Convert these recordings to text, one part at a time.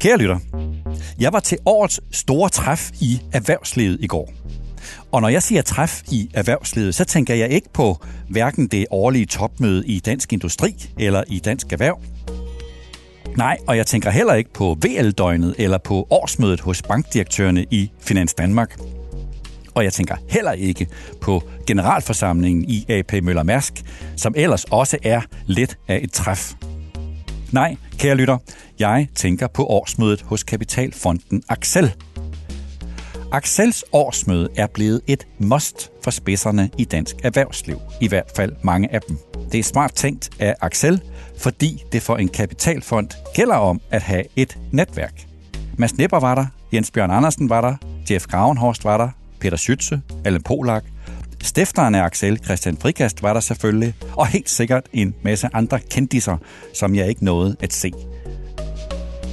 Kære lytter, jeg var til årets store træf i erhvervslivet i går. Og når jeg siger træf i erhvervslivet, så tænker jeg ikke på hverken det årlige topmøde i Dansk Industri eller i Dansk Erhverv. Nej, og jeg tænker heller ikke på VL-døgnet eller på årsmødet hos bankdirektørerne i Finans Danmark. Og jeg tænker heller ikke på generalforsamlingen i AP Møller Mærsk, som ellers også er lidt af et træf. Nej, kære lytter, jeg tænker på årsmødet hos Kapitalfonden Axel. Axels årsmøde er blevet et must for spidserne i dansk erhvervsliv, i hvert fald mange af dem. Det er smart tænkt af Axel, fordi det for en kapitalfond gælder om at have et netværk. Mads Nipper var der, Jens Bjørn Andersen var der, Jeff Gravenhorst var der, Peter Schütze, Allen Polak, Stifteren af Axel, Christian Frikast, var der selvfølgelig, og helt sikkert en masse andre kendiser, som jeg ikke nåede at se.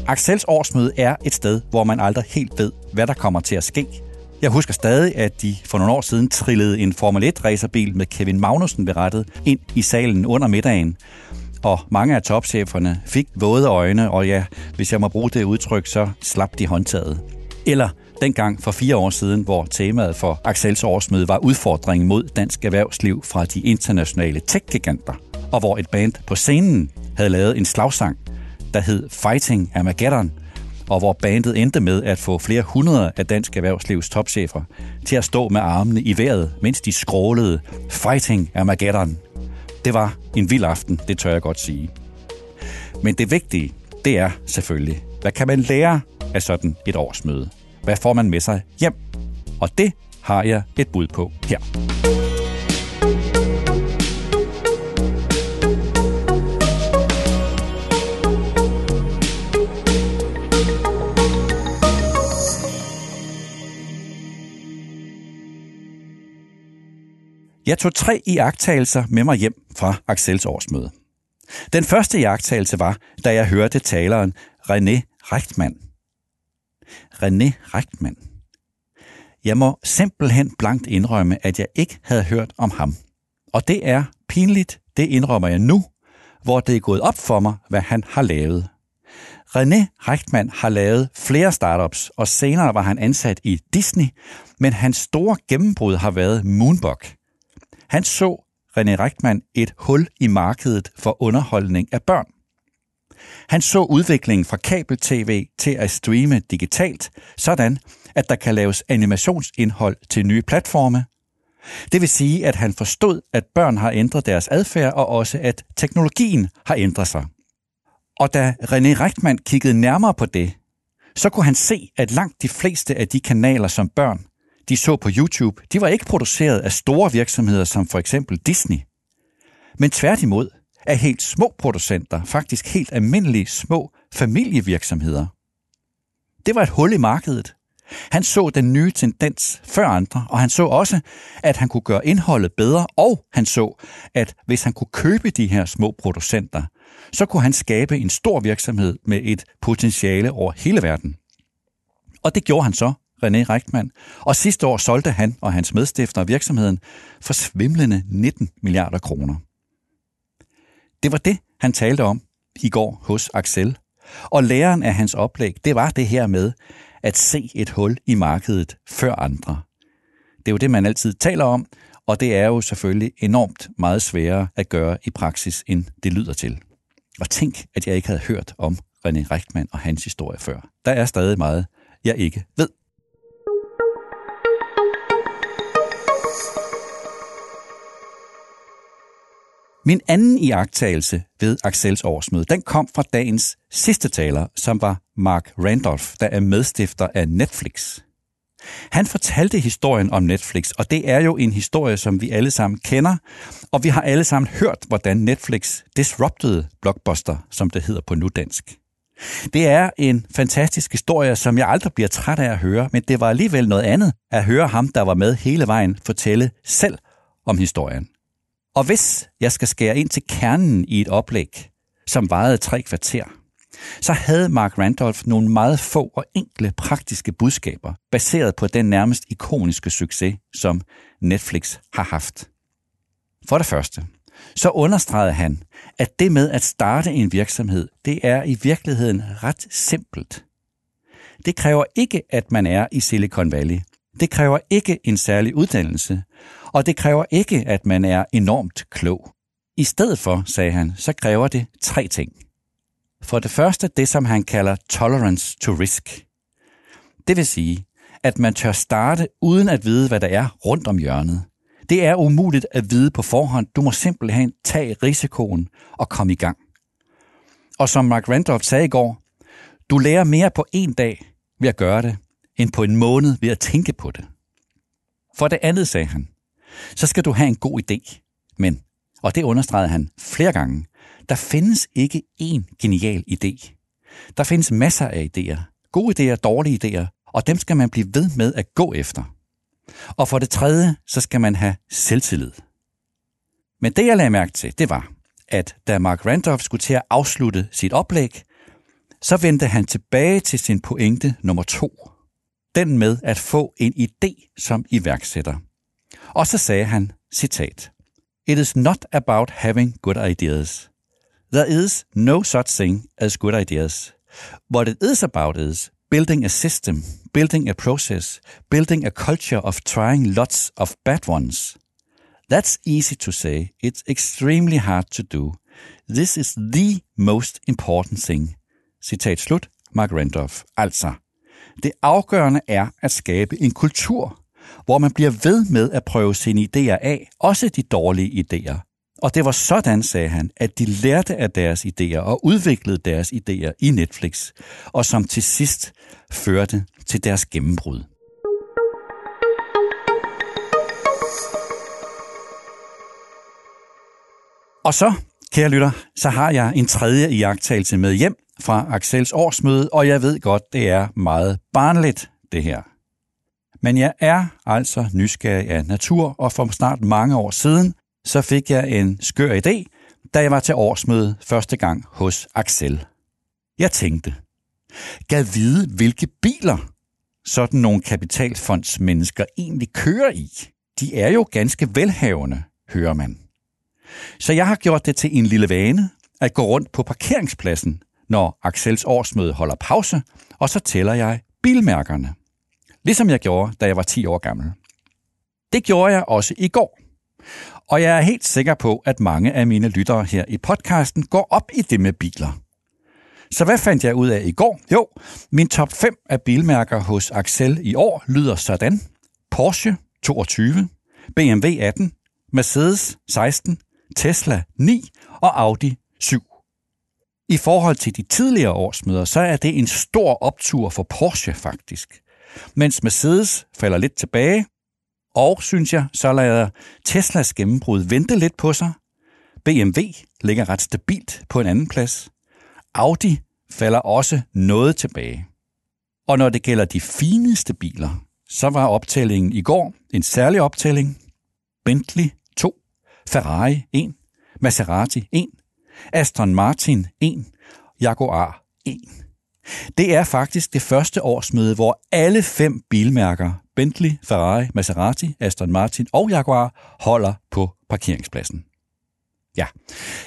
Axels årsmøde er et sted, hvor man aldrig helt ved, hvad der kommer til at ske. Jeg husker stadig, at de for nogle år siden trillede en Formel 1-racerbil med Kevin Magnussen berettet ind i salen under middagen. Og mange af topcheferne fik våde øjne, og ja, hvis jeg må bruge det udtryk, så slap de håndtaget. Eller dengang for fire år siden, hvor temaet for Axels årsmøde var udfordringen mod dansk erhvervsliv fra de internationale tech-giganter, og hvor et band på scenen havde lavet en slagsang, der hed Fighting Armageddon, og hvor bandet endte med at få flere hundrede af dansk erhvervslivs topchefer til at stå med armene i vejret, mens de skrålede Fighting Armageddon. Det var en vild aften, det tør jeg godt sige. Men det vigtige, det er selvfølgelig, hvad kan man lære af sådan et årsmøde? Hvad får man med sig hjem? Og det har jeg et bud på her. Jeg tog tre iagttagelser med mig hjem fra Axels årsmøde. Den første iagttagelse var, da jeg hørte taleren René Rechtmann. René Rechtmann. Jeg må simpelthen blankt indrømme, at jeg ikke havde hørt om ham. Og det er pinligt, det indrømmer jeg nu, hvor det er gået op for mig, hvad han har lavet. René Rechtmann har lavet flere startups, og senere var han ansat i Disney, men hans store gennembrud har været Moonbug – han så René Rechtmann et hul i markedet for underholdning af børn. Han så udviklingen fra kabel-tv til at streame digitalt, sådan at der kan laves animationsindhold til nye platforme. Det vil sige, at han forstod, at børn har ændret deres adfærd, og også at teknologien har ændret sig. Og da René Rechtmann kiggede nærmere på det, så kunne han se, at langt de fleste af de kanaler, som børn de så på YouTube, de var ikke produceret af store virksomheder som for eksempel Disney, men tværtimod af helt små producenter, faktisk helt almindelige små familievirksomheder. Det var et hul i markedet. Han så den nye tendens før andre, og han så også, at han kunne gøre indholdet bedre, og han så, at hvis han kunne købe de her små producenter, så kunne han skabe en stor virksomhed med et potentiale over hele verden. Og det gjorde han så René Reichmann, og sidste år solgte han og hans medstifter virksomheden for svimlende 19 milliarder kroner. Det var det, han talte om i går hos Axel. Og læren af hans oplæg, det var det her med at se et hul i markedet før andre. Det er jo det, man altid taler om, og det er jo selvfølgelig enormt meget sværere at gøre i praksis, end det lyder til. Og tænk, at jeg ikke havde hørt om René Rechtmann og hans historie før. Der er stadig meget, jeg ikke ved. Min anden iagttagelse ved Axels årsmøde, den kom fra dagens sidste taler, som var Mark Randolph, der er medstifter af Netflix. Han fortalte historien om Netflix, og det er jo en historie, som vi alle sammen kender, og vi har alle sammen hørt, hvordan Netflix disrupted Blockbuster, som det hedder på nu dansk. Det er en fantastisk historie, som jeg aldrig bliver træt af at høre, men det var alligevel noget andet at høre ham, der var med hele vejen, fortælle selv om historien. Og hvis jeg skal skære ind til kernen i et oplæg, som varede tre kvarter, så havde Mark Randolph nogle meget få og enkle praktiske budskaber, baseret på den nærmest ikoniske succes, som Netflix har haft. For det første, så understregede han, at det med at starte en virksomhed, det er i virkeligheden ret simpelt. Det kræver ikke, at man er i Silicon Valley. Det kræver ikke en særlig uddannelse. Og det kræver ikke, at man er enormt klog. I stedet for, sagde han, så kræver det tre ting. For det første det, som han kalder tolerance to risk. Det vil sige, at man tør starte uden at vide, hvad der er rundt om hjørnet. Det er umuligt at vide på forhånd. Du må simpelthen tage risikoen og komme i gang. Og som Mark Randolph sagde i går, du lærer mere på en dag ved at gøre det, end på en måned ved at tænke på det. For det andet, sagde han, så skal du have en god idé. Men, og det understregede han flere gange, der findes ikke én genial idé. Der findes masser af idéer. Gode idéer, dårlige idéer, og dem skal man blive ved med at gå efter. Og for det tredje, så skal man have selvtillid. Men det, jeg lagde mærke til, det var, at da Mark Randolph skulle til at afslutte sit oplæg, så vendte han tilbage til sin pointe nummer to. Den med at få en idé som iværksætter. Og så sagde han, citat, It is not about having good ideas. There is no such thing as good ideas. What it is about is building a system, building a process, building a culture of trying lots of bad ones. That's easy to say. It's extremely hard to do. This is the most important thing. Citat slut, Mark Randolph. Altså, det afgørende er at skabe en kultur, hvor man bliver ved med at prøve sine idéer af, også de dårlige idéer. Og det var sådan, sagde han, at de lærte af deres idéer og udviklede deres idéer i Netflix, og som til sidst førte til deres gennembrud. Og så, kære lytter, så har jeg en tredje iagttagelse med hjem fra Axels årsmøde, og jeg ved godt, det er meget barnligt, det her. Men jeg er altså nysgerrig af natur, og for snart mange år siden, så fik jeg en skør idé, da jeg var til årsmøde første gang hos Axel. Jeg tænkte, gad vide, hvilke biler sådan nogle kapitalfondsmennesker egentlig kører i. De er jo ganske velhavende, hører man. Så jeg har gjort det til en lille vane at gå rundt på parkeringspladsen, når Axels årsmøde holder pause, og så tæller jeg bilmærkerne. Ligesom jeg gjorde, da jeg var 10 år gammel. Det gjorde jeg også i går. Og jeg er helt sikker på, at mange af mine lyttere her i podcasten går op i det med biler. Så hvad fandt jeg ud af i går? Jo, min top 5 af bilmærker hos Axel i år lyder sådan. Porsche 22, BMW 18, Mercedes 16, Tesla 9 og Audi 7. I forhold til de tidligere årsmøder, så er det en stor optur for Porsche faktisk. Mens Mercedes falder lidt tilbage, og, synes jeg, så lader Teslas gennembrud vente lidt på sig. BMW ligger ret stabilt på en anden plads. Audi falder også noget tilbage. Og når det gælder de fineste biler, så var optællingen i går en særlig optælling. Bentley 2, Ferrari 1, Maserati 1, Aston Martin 1, Jaguar 1. Det er faktisk det første årsmøde, hvor alle fem bilmærker Bentley, Ferrari, Maserati, Aston Martin og Jaguar holder på parkeringspladsen. Ja,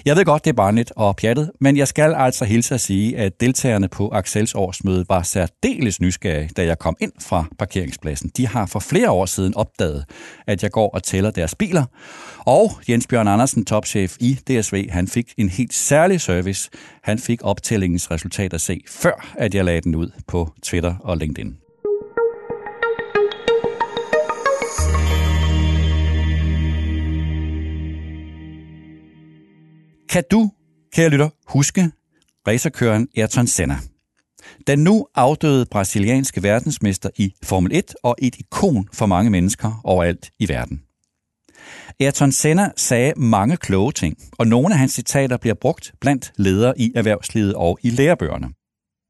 jeg ved godt, det er barnligt og pjattet, men jeg skal altså hilse at sige, at deltagerne på Axels årsmøde var særdeles nysgerrige, da jeg kom ind fra parkeringspladsen. De har for flere år siden opdaget, at jeg går og tæller deres biler, og Jens Bjørn Andersen, topchef i DSV, han fik en helt særlig service. Han fik optællingens resultat at se, før at jeg lagde den ud på Twitter og LinkedIn. Kan du, kære lytter, huske racerkøren Ayrton Senna? Den nu afdøde brasilianske verdensmester i Formel 1 og et ikon for mange mennesker overalt i verden. Ayrton Senna sagde mange kloge ting, og nogle af hans citater bliver brugt blandt ledere i erhvervslivet og i lærebøgerne.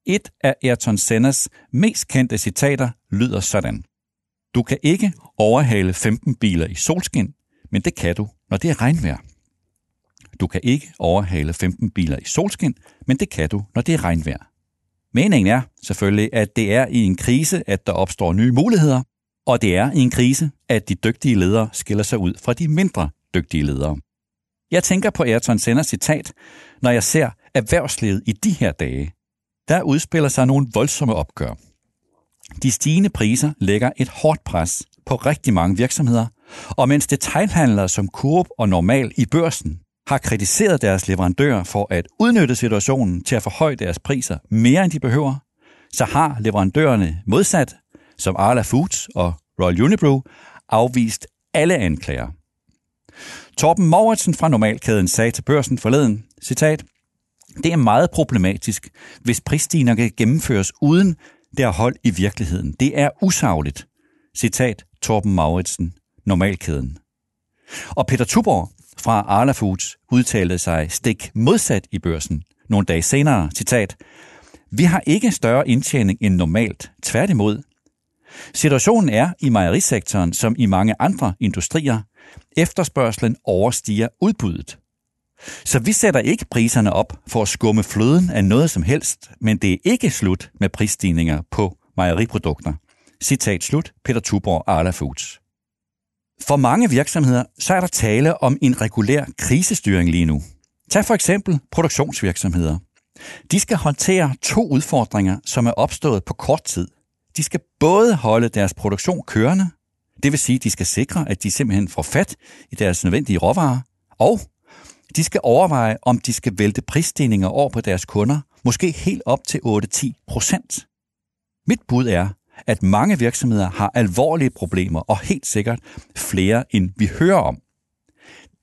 Et af Ayrton Sennas mest kendte citater lyder sådan. Du kan ikke overhale 15 biler i solskin, men det kan du, når det er regnvejr. Du kan ikke overhale 15 biler i solskin, men det kan du, når det er regnvejr. Meningen er selvfølgelig, at det er i en krise, at der opstår nye muligheder, og det er i en krise, at de dygtige ledere skiller sig ud fra de mindre dygtige ledere. Jeg tænker på Ayrton Senders citat, når jeg ser erhvervslivet i de her dage. Der udspiller sig nogle voldsomme opgør. De stigende priser lægger et hårdt pres på rigtig mange virksomheder, og mens detailhandlere som Coop og Normal i børsen har kritiseret deres leverandører for at udnytte situationen til at forhøje deres priser mere end de behøver, så har leverandørerne modsat, som Arla Foods og Royal Unibrew, afvist alle anklager. Torben Mauritsen fra Normalkæden sagde til børsen forleden, citat, det er meget problematisk, hvis prisstigninger kan gennemføres uden det er hold i virkeligheden. Det er usagligt. Citat Torben Mauritsen, Normalkæden. Og Peter Tuborg fra Arla Foods udtalte sig stik modsat i børsen nogle dage senere. Citat. Vi har ikke større indtjening end normalt. Tværtimod. Situationen er i mejerisektoren som i mange andre industrier. Efterspørgselen overstiger udbuddet. Så vi sætter ikke priserne op for at skumme fløden af noget som helst, men det er ikke slut med prisstigninger på mejeriprodukter. Citat slut, Peter Tuborg, Arla Foods. For mange virksomheder så er der tale om en regulær krisestyring lige nu. Tag for eksempel produktionsvirksomheder. De skal håndtere to udfordringer, som er opstået på kort tid. De skal både holde deres produktion kørende, det vil sige, at de skal sikre, at de simpelthen får fat i deres nødvendige råvarer, og de skal overveje, om de skal vælte prisstigninger over på deres kunder, måske helt op til 8-10 procent. Mit bud er, at mange virksomheder har alvorlige problemer, og helt sikkert flere, end vi hører om.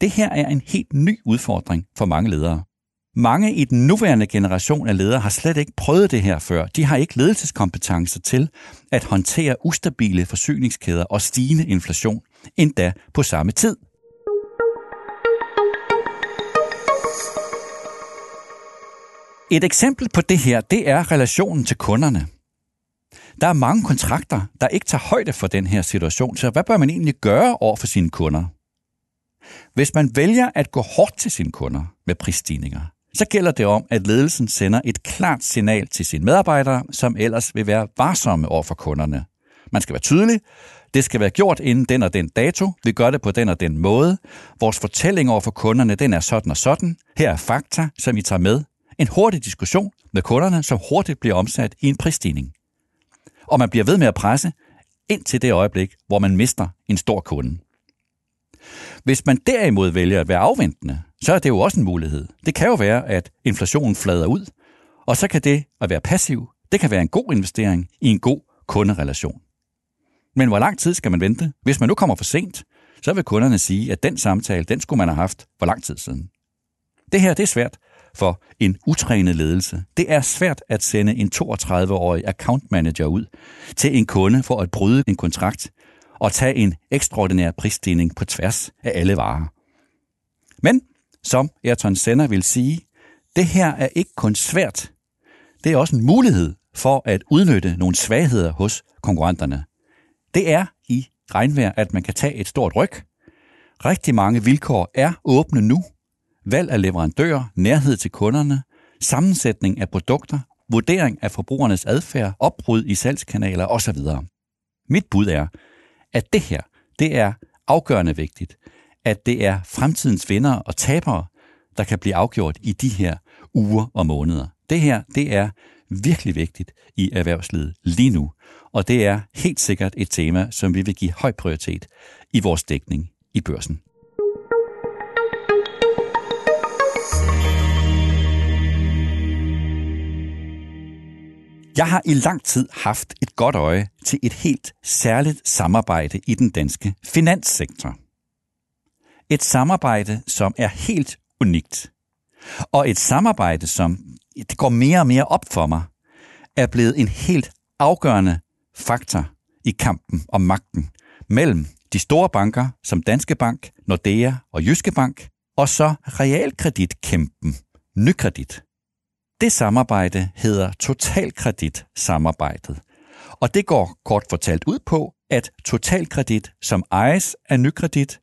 Det her er en helt ny udfordring for mange ledere. Mange i den nuværende generation af ledere har slet ikke prøvet det her før. De har ikke ledelseskompetencer til at håndtere ustabile forsyningskæder og stigende inflation, endda på samme tid. Et eksempel på det her, det er relationen til kunderne. Der er mange kontrakter, der ikke tager højde for den her situation, så hvad bør man egentlig gøre over for sine kunder? Hvis man vælger at gå hårdt til sine kunder med prisstigninger, så gælder det om, at ledelsen sender et klart signal til sine medarbejdere, som ellers vil være varsomme over for kunderne. Man skal være tydelig. Det skal være gjort inden den og den dato. Vi gør det på den og den måde. Vores fortælling over for kunderne, den er sådan og sådan. Her er fakta, som I tager med. En hurtig diskussion med kunderne, som hurtigt bliver omsat i en prisstigning. Og man bliver ved med at presse ind til det øjeblik, hvor man mister en stor kunde. Hvis man derimod vælger at være afventende, så er det jo også en mulighed. Det kan jo være, at inflationen flader ud, og så kan det at være passiv, det kan være en god investering i en god kunderelation. Men hvor lang tid skal man vente? Hvis man nu kommer for sent, så vil kunderne sige, at den samtale, den skulle man have haft for lang tid siden. Det her, det er svært, for en utrænet ledelse. Det er svært at sende en 32-årig account manager ud til en kunde for at bryde en kontrakt og tage en ekstraordinær prisstigning på tværs af alle varer. Men, som Ayrton Senna vil sige, det her er ikke kun svært, det er også en mulighed for at udnytte nogle svagheder hos konkurrenterne. Det er i regnvejr, at man kan tage et stort ryg. Rigtig mange vilkår er åbne nu, valg af leverandører, nærhed til kunderne, sammensætning af produkter, vurdering af forbrugernes adfærd, opbrud i salgskanaler osv. Mit bud er, at det her, det er afgørende vigtigt, at det er fremtidens vinder og tabere, der kan blive afgjort i de her uger og måneder. Det her, det er virkelig vigtigt i erhvervslivet lige nu, og det er helt sikkert et tema, som vi vil give høj prioritet i vores dækning i børsen. Jeg har i lang tid haft et godt øje til et helt særligt samarbejde i den danske finanssektor. Et samarbejde, som er helt unikt. Og et samarbejde, som det går mere og mere op for mig, er blevet en helt afgørende faktor i kampen om magten mellem de store banker som Danske Bank, Nordea og Jyske Bank, og så realkreditkæmpen Nykredit. Det samarbejde hedder Totalkredit-samarbejdet. Og det går kort fortalt ud på, at Totalkredit, som ejes af Nykredit,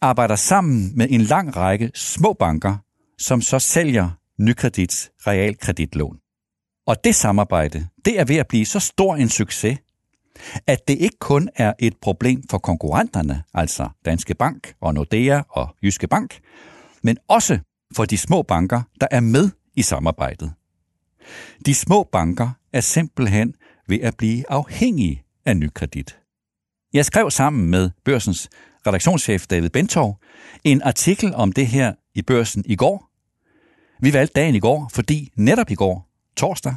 arbejder sammen med en lang række små banker, som så sælger Nykredits realkreditlån. Og det samarbejde, det er ved at blive så stor en succes, at det ikke kun er et problem for konkurrenterne, altså Danske Bank og Nordea og Jyske Bank, men også for de små banker, der er med i samarbejdet. De små banker er simpelthen ved at blive afhængige af nykredit. Jeg skrev sammen med børsens redaktionschef David Bentov en artikel om det her i børsen i går. Vi valgte dagen i går, fordi netop i går, torsdag,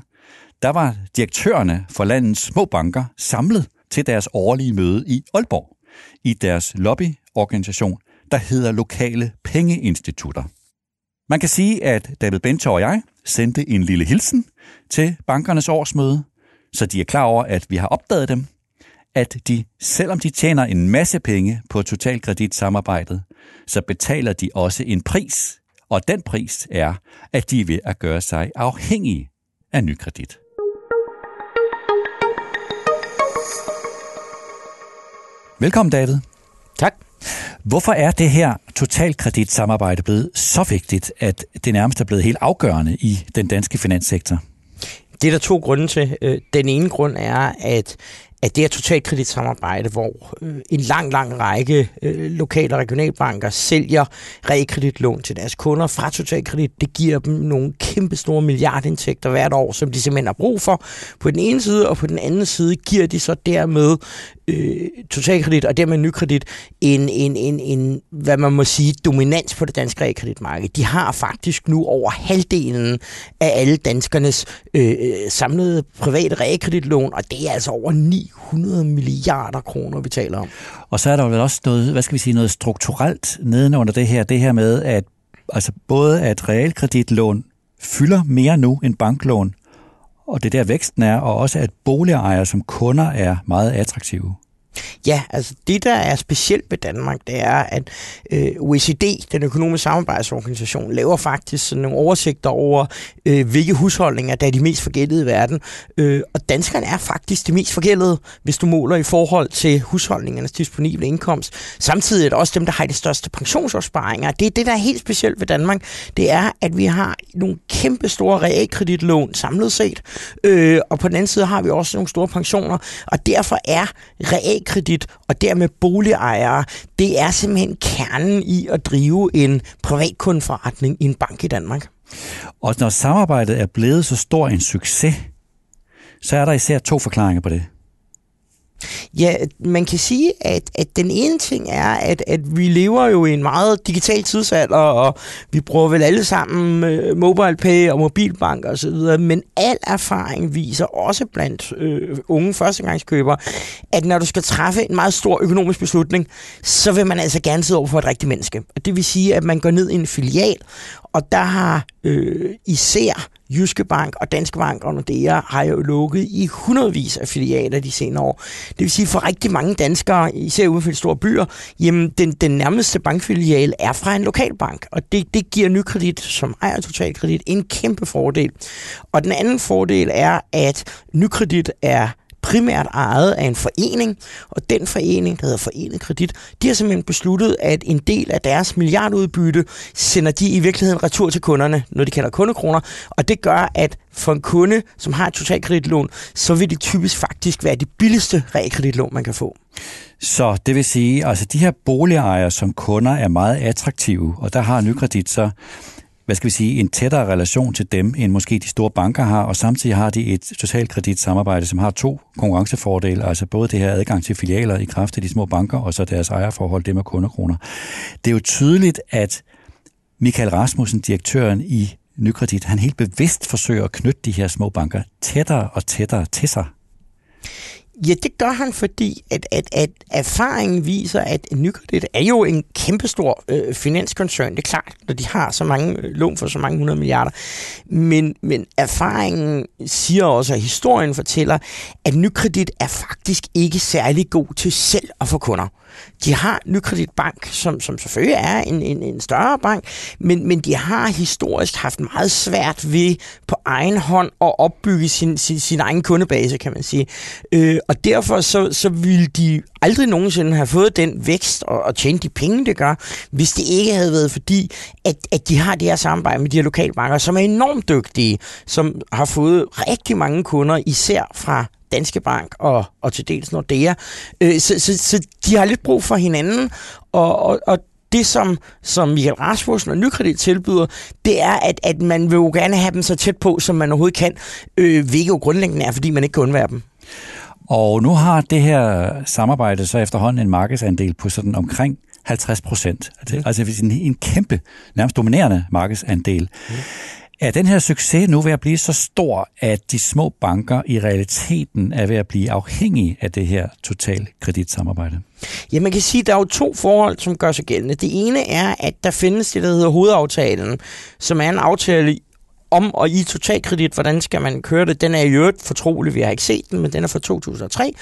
der var direktørerne for landets små banker samlet til deres årlige møde i Aalborg, i deres lobbyorganisation, der hedder Lokale Pengeinstitutter. Man kan sige, at David Bentor og jeg sendte en lille hilsen til bankernes årsmøde, så de er klar over, at vi har opdaget dem, at de, selvom de tjener en masse penge på totalkreditsamarbejdet, så betaler de også en pris, og den pris er, at de er ved at gøre sig afhængige af nykredit. Velkommen, David. Tak. Hvorfor er det her totalkreditsamarbejde blevet så vigtigt, at det nærmest er blevet helt afgørende i den danske finanssektor? Det er der to grunde til. Øh, den ene grund er, at at det er totalkreditsamarbejde, hvor øh, en lang, lang række øh, lokale og regionalbanker sælger realkreditlån til deres kunder fra totalkredit. Det giver dem nogle kæmpe store milliardindtægter hvert år, som de simpelthen har brug for på den ene side, og på den anden side giver de så dermed øh, totalkredit og dermed nykredit en, en, en, en, hvad man må sige, dominans på det danske realkreditmarked. De har faktisk nu over halvdelen af alle danskernes øh, samlede private realkreditlån, og det er altså over 900 milliarder kroner, vi taler om. Og så er der vel også noget, hvad skal vi sige, noget strukturelt nedenunder det her, det her med, at altså både at realkreditlån fylder mere nu end banklån, og det der væksten er, og også at boligejere som kunder er meget attraktive. Ja, altså det, der er specielt ved Danmark, det er, at øh, OECD, den økonomiske samarbejdsorganisation, laver faktisk sådan nogle oversigter over, øh, hvilke husholdninger, der er de mest forgældede i verden. Øh, og danskerne er faktisk de mest forgældede, hvis du måler i forhold til husholdningernes disponible indkomst. Samtidig er det også dem, der har de største pensionsopsparinger. Det er det, der er helt specielt ved Danmark. Det er, at vi har nogle kæmpe store realkreditlån samlet set, øh, og på den anden side har vi også nogle store pensioner, og derfor er realkreditlån realkredit og dermed boligejere, det er simpelthen kernen i at drive en privatkundeforretning i en bank i Danmark. Og når samarbejdet er blevet så stor en succes, så er der især to forklaringer på det. Ja, man kan sige, at, at den ene ting er, at, at vi lever jo i en meget digital tidsalder, og vi bruger vel alle sammen øh, mobile pay og mobilbank og så videre, men al erfaring viser også blandt øh, unge førstegangskøbere, at når du skal træffe en meget stor økonomisk beslutning, så vil man altså gerne sidde over for et rigtigt menneske. Og det vil sige, at man går ned i en filial, og der har øh, især Jyske Bank og Danske Bank og Nordea har jo lukket i hundredvis af filialer de senere år. Det vil sige, for rigtig mange danskere, især uden for de store byer, jamen den, den nærmeste bankfilial er fra en lokalbank, og det, det giver nykredit, som ejer totalkredit, en kæmpe fordel. Og den anden fordel er, at nykredit er primært ejet af en forening, og den forening, der hedder Forenet Kredit, de har simpelthen besluttet, at en del af deres milliardudbytte sender de i virkeligheden retur til kunderne, når de kalder kundekroner, og det gør, at for en kunde, som har et totalkreditlån, så vil det typisk faktisk være det billigste realkreditlån, man kan få. Så det vil sige, altså de her boligejere som kunder er meget attraktive, og der har Nykredit så hvad skal vi sige, en tættere relation til dem, end måske de store banker har, og samtidig har de et totalkreditsamarbejde, som har to konkurrencefordele, altså både det her adgang til filialer i kraft af de små banker, og så deres ejerforhold, det med kundekroner. Det er jo tydeligt, at Michael Rasmussen, direktøren i Nykredit, han helt bevidst forsøger at knytte de her små banker tættere og tættere til sig. Ja, det gør han, fordi at, at, at erfaringen viser, at Nykredit er jo en kæmpestor øh, finanskoncern. Det er klart, når de har så mange øh, lån for så mange hundrede milliarder. Men, men erfaringen siger også, at historien fortæller, at Nykredit er faktisk ikke særlig god til selv at få kunder. De har Nykredit Bank, som, som selvfølgelig er en, en, en større bank, men, men de har historisk haft meget svært ved på egen hånd at opbygge sin, sin, sin egen kundebase, kan man sige. Øh, og derfor så, så ville de aldrig nogensinde have fået den vækst og, og tjene de penge, det gør, hvis det ikke havde været fordi, at, at de har det her samarbejde med de her lokale banker, som er enormt dygtige, som har fået rigtig mange kunder, især fra Danske Bank og, og til dels Nordea. Øh, så, så, så de har lidt brug for hinanden, og, og, og det, som, som Michael Rasmussen og Nykredit tilbyder, det er, at, at man vil jo gerne have dem så tæt på, som man overhovedet kan, øh, hvilket jo grundlæggende er, fordi man ikke kan undvære dem. Og nu har det her samarbejde så efterhånden en markedsandel på sådan omkring 50 procent. Mm. Altså en, en kæmpe, nærmest dominerende markedsandel. Mm. Er den her succes nu ved at blive så stor, at de små banker i realiteten er ved at blive afhængige af det her total kreditsamarbejde? Ja, man kan sige, at der er jo to forhold, som gør sig gældende. Det ene er, at der findes det, der hedder hovedaftalen, som er en aftale om og i totalkredit, hvordan skal man køre det. Den er i øvrigt fortrolig, vi har ikke set den, men den er fra 2003.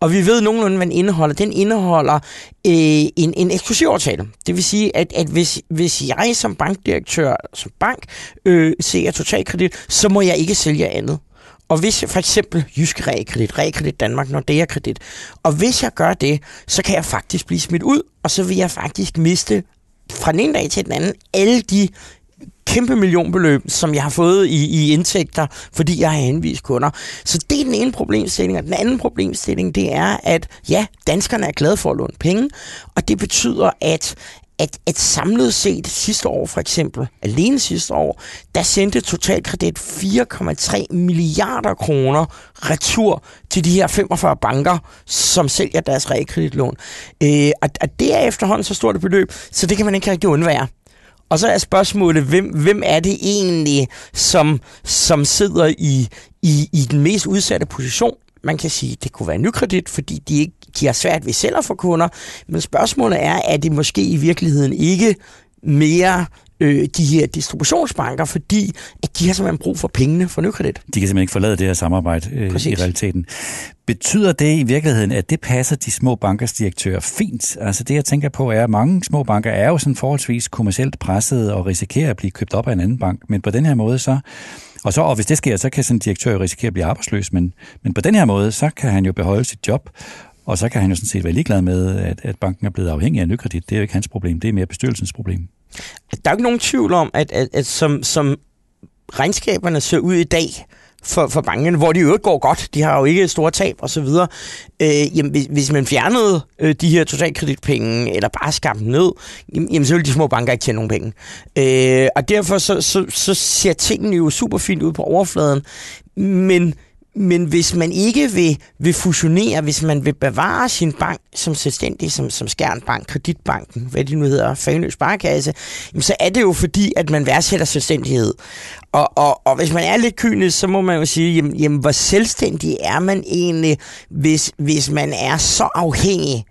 Og vi ved nogenlunde, hvad den indeholder. Den indeholder øh, en, en eksklusiv aftale. Det vil sige, at, at hvis, hvis jeg som bankdirektør, som bank, øh, ser totalkredit, så må jeg ikke sælge andet. Og hvis for eksempel Jysk Realkredit, Realkredit Danmark, Nordea Kredit, og hvis jeg gør det, så kan jeg faktisk blive smidt ud, og så vil jeg faktisk miste fra den ene dag til den anden alle de kæmpe millionbeløb, som jeg har fået i, i indtægter, fordi jeg har henvist kunder. Så det er den ene problemstilling. Og den anden problemstilling, det er, at ja, danskerne er glade for at låne penge, og det betyder, at at, at samlet set sidste år for eksempel, alene sidste år, der sendte Totalkredit 4,3 milliarder kroner retur til de her 45 banker, som sælger deres realkreditlån. Øh, og, og det er efterhånden så stort et beløb, så det kan man ikke rigtig undvære. Og så er spørgsmålet, hvem, hvem er det egentlig, som, som sidder i, i, i den mest udsatte position? Man kan sige, det kunne være nykredit, fordi de, ikke, de har svært ved selv at få kunder. Men spørgsmålet er, at det måske i virkeligheden ikke mere øh, de her distributionsbanker, fordi at de har simpelthen brug for pengene for nykredit. De kan simpelthen ikke forlade det her samarbejde øh, i realiteten. Betyder det i virkeligheden, at det passer de små bankers direktører fint? Altså det, jeg tænker på, er, at mange små banker er jo sådan forholdsvis kommercielt pressede og risikerer at blive købt op af en anden bank. Men på den her måde så og, så, og hvis det sker, så kan sådan en direktør jo risikere at blive arbejdsløs, men, men på den her måde, så kan han jo beholde sit job, og så kan han jo sådan set være ligeglad med, at, at banken er blevet afhængig af nykredit. Det er jo ikke hans problem, det er mere bestyrelsens problem. Der er jo ikke nogen tvivl om, at, at, at som, som regnskaberne ser ud i dag, for, for bankerne, hvor de jo går godt. De har jo ikke store tab og så videre. Øh, jamen, hvis, hvis man fjernede øh, de her totalkreditpenge, eller bare skabte dem ned, jamen, så ville de små banker ikke tjene nogen penge. Øh, og derfor så, så, så ser tingene jo super fint ud på overfladen. Men men hvis man ikke vil, vil fusionere, hvis man vil bevare sin bank som selvstændig, som, som Skjernbank, Kreditbanken, hvad det nu hedder, Fagenøs Sparkasse, jamen så er det jo fordi, at man værdsætter selvstændighed. Og, og, og hvis man er lidt kynisk, så må man jo sige, jamen, jamen hvor selvstændig er man egentlig, hvis, hvis man er så afhængig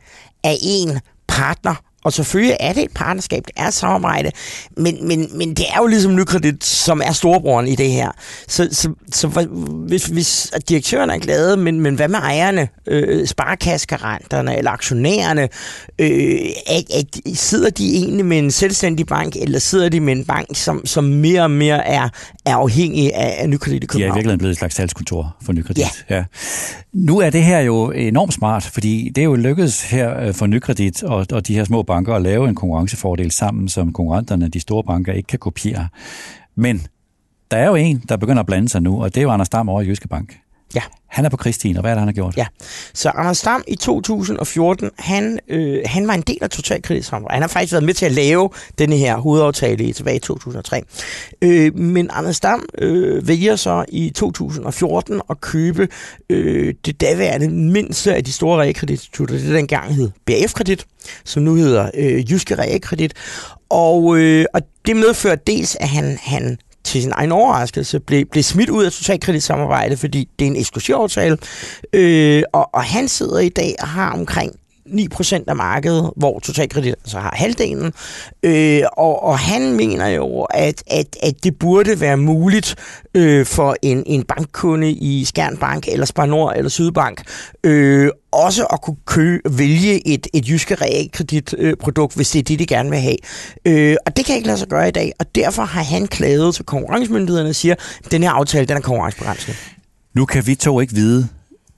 af en partner, og selvfølgelig er det et partnerskab, det er et samarbejde, men, men, men det er jo ligesom Nykredit, som er storebroren i det her. Så, så, så hvis, hvis direktøren er glade, men, men hvad med ejerne, øh, sparekaskeranterne eller aktionærerne, øh, at, at, sidder de egentlig med en selvstændig bank, eller sidder de med en bank, som, som mere og mere er, er afhængig af, af Nykredit i København? De er i virkeligheden blevet et slags salgskontor for Nykredit. Ja. ja. Nu er det her jo enormt smart, fordi det er jo lykkedes her øh, for Nykredit og, og de her små banker at lave en konkurrencefordel sammen, som konkurrenterne, de store banker, ikke kan kopiere. Men der er jo en, der begynder at blande sig nu, og det er jo Anders Dam over i Jyske Bank. Ja. Han er på Kristin, og hvad er det, han har gjort? Ja, så Anders Dam i 2014, han, øh, han var en del af Totalkreditsamarbejdet. Han har faktisk været med til at lave denne her hovedaftale tilbage i 2003. Øh, men Anders Dam øh, vælger så i 2014 at købe øh, det daværende mindste af de store realkreditinstitutter. Det dengang hed BF-kredit, som nu hedder øh, Jyske Realkredit. Og, øh, og det medfører dels, at han, han til sin egen overraskelse blev, blev smidt ud af totalkreditsamarbejdet, fordi det er en eksklusiv aftale. Øh, og, og han sidder i dag og har omkring 9% af markedet, hvor Totalkredit altså har halvdelen. Øh, og, og han mener jo, at, at, at det burde være muligt øh, for en, en bankkunde i Skjernbank, eller Spar Nord, eller Sydbank, øh, også at kunne kø, vælge et, et jyske realkreditprodukt, øh, hvis det er det, de gerne vil have. Øh, og det kan ikke lade sig gøre i dag, og derfor har han klaget til konkurrencemyndighederne og siger, at den her aftale den er konkurrencebegrænsende. Nu kan vi to ikke vide,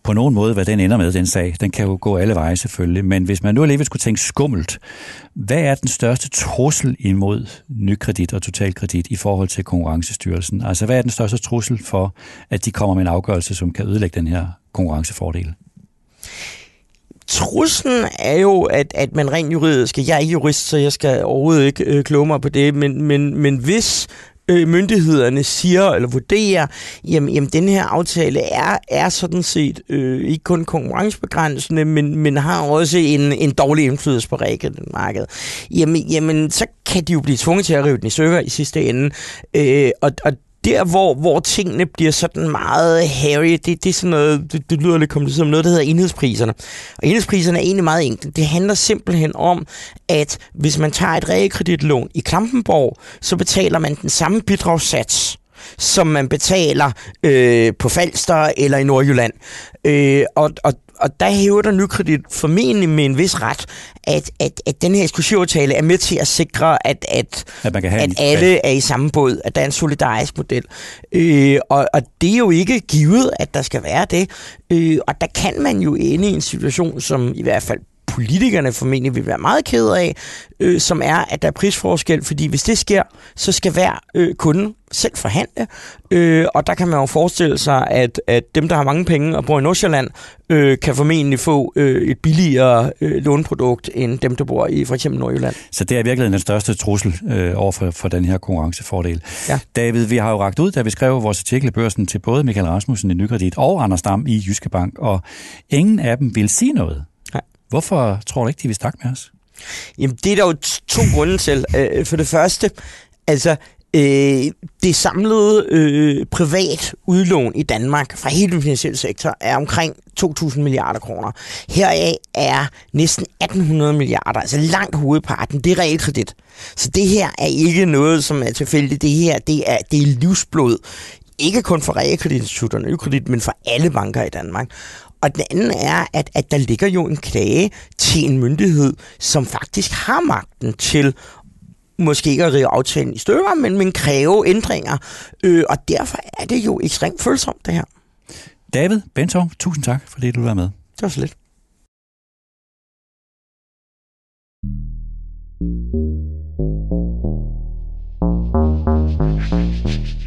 på nogen måde, hvad den ender med, den sag. Den kan jo gå alle veje selvfølgelig, men hvis man nu alligevel skulle tænke skummelt, hvad er den største trussel imod nykredit og totalkredit i forhold til konkurrencestyrelsen? Altså hvad er den største trussel for, at de kommer med en afgørelse, som kan ødelægge den her konkurrencefordel? Truslen er jo, at, at man rent juridisk, jeg er ikke jurist, så jeg skal overhovedet ikke øh, kloge mig på det, men, men, men hvis øh, myndighederne siger eller vurderer, jamen, jamen den her aftale er, er sådan set øh, ikke kun konkurrencebegrænsende, men, men har også en, en dårlig indflydelse på markedet. Jamen, jamen, så kan de jo blive tvunget til at rive den i stykker i sidste ende. Øh, og, og der, hvor, hvor tingene bliver sådan meget hairy, det, det er sådan noget, det, det lyder lidt kompliceret som noget, der hedder enhedspriserne. Og enhedspriserne er egentlig meget enkelt. Det handler simpelthen om, at hvis man tager et realkreditlån i Klampenborg, så betaler man den samme bidragssats som man betaler øh, på Falster eller i Nordjylland. Øh, og, og og der hæver der nykredit formentlig med en vis ret, at, at, at den her eksklusivaftale er med til at sikre, at, at, at, man kan have at alle er i samme båd, at der er en solidarisk model. Øh, og, og det er jo ikke givet, at der skal være det. Øh, og der kan man jo ende i en situation, som i hvert fald politikerne formentlig vil være meget kede af, øh, som er, at der er prisforskel, fordi hvis det sker, så skal hver øh, kunde selv forhandle, øh, og der kan man jo forestille sig, at, at dem, der har mange penge og bor i Nordsjælland, øh, kan formentlig få øh, et billigere øh, låneprodukt, end dem, der bor i for eksempel Nordjylland. Så det er virkelig den største trussel øh, over for, for den her konkurrencefordel. Ja. David, vi har jo ragt ud, da vi skrev vores artikel i børsen til både Michael Rasmussen i Nykredit og Anders Dam i Jyske Bank, og ingen af dem vil sige noget. Hvorfor tror du ikke, de vil snakke med os? Jamen, det er der jo to grunde til. Øh, for det første, altså, øh, det samlede øh, privat udlån i Danmark fra hele den finansielle sektor er omkring 2.000 milliarder kroner. Heraf er næsten 1.800 milliarder, altså langt hovedparten, det er realkredit. Så det her er ikke noget, som er tilfældigt. Det her, det er, det er livsblod. Ikke kun for realkreditinstitutterne, men for alle banker i Danmark. Og den anden er, at, at der ligger jo en klage til en myndighed, som faktisk har magten til måske ikke at rive aftalen i stykker, men, men kræve ændringer. Øh, og derfor er det jo ekstremt følsomt, det her. David Bentov, tusind tak, fordi du var med. Det var så lidt.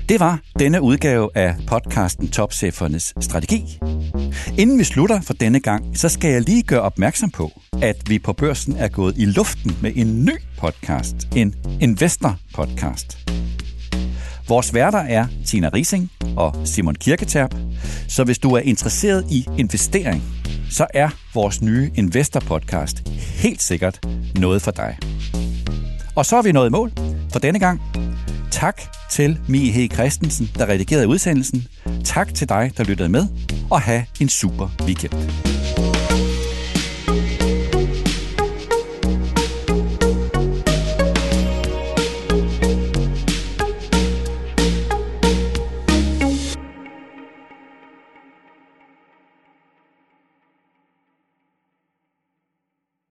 Det var denne udgave af podcasten Topchefernes Strategi. Inden vi slutter for denne gang, så skal jeg lige gøre opmærksom på, at vi på børsen er gået i luften med en ny podcast, en investor-podcast. Vores værter er Tina Rising og Simon Kirketerp, så hvis du er interesseret i investering, så er vores nye investor-podcast helt sikkert noget for dig. Og så er vi nået i mål for denne gang. Tak til Mie H. Christensen, der redigerede udsendelsen. Tak til dig, der lyttede med, og have en super weekend.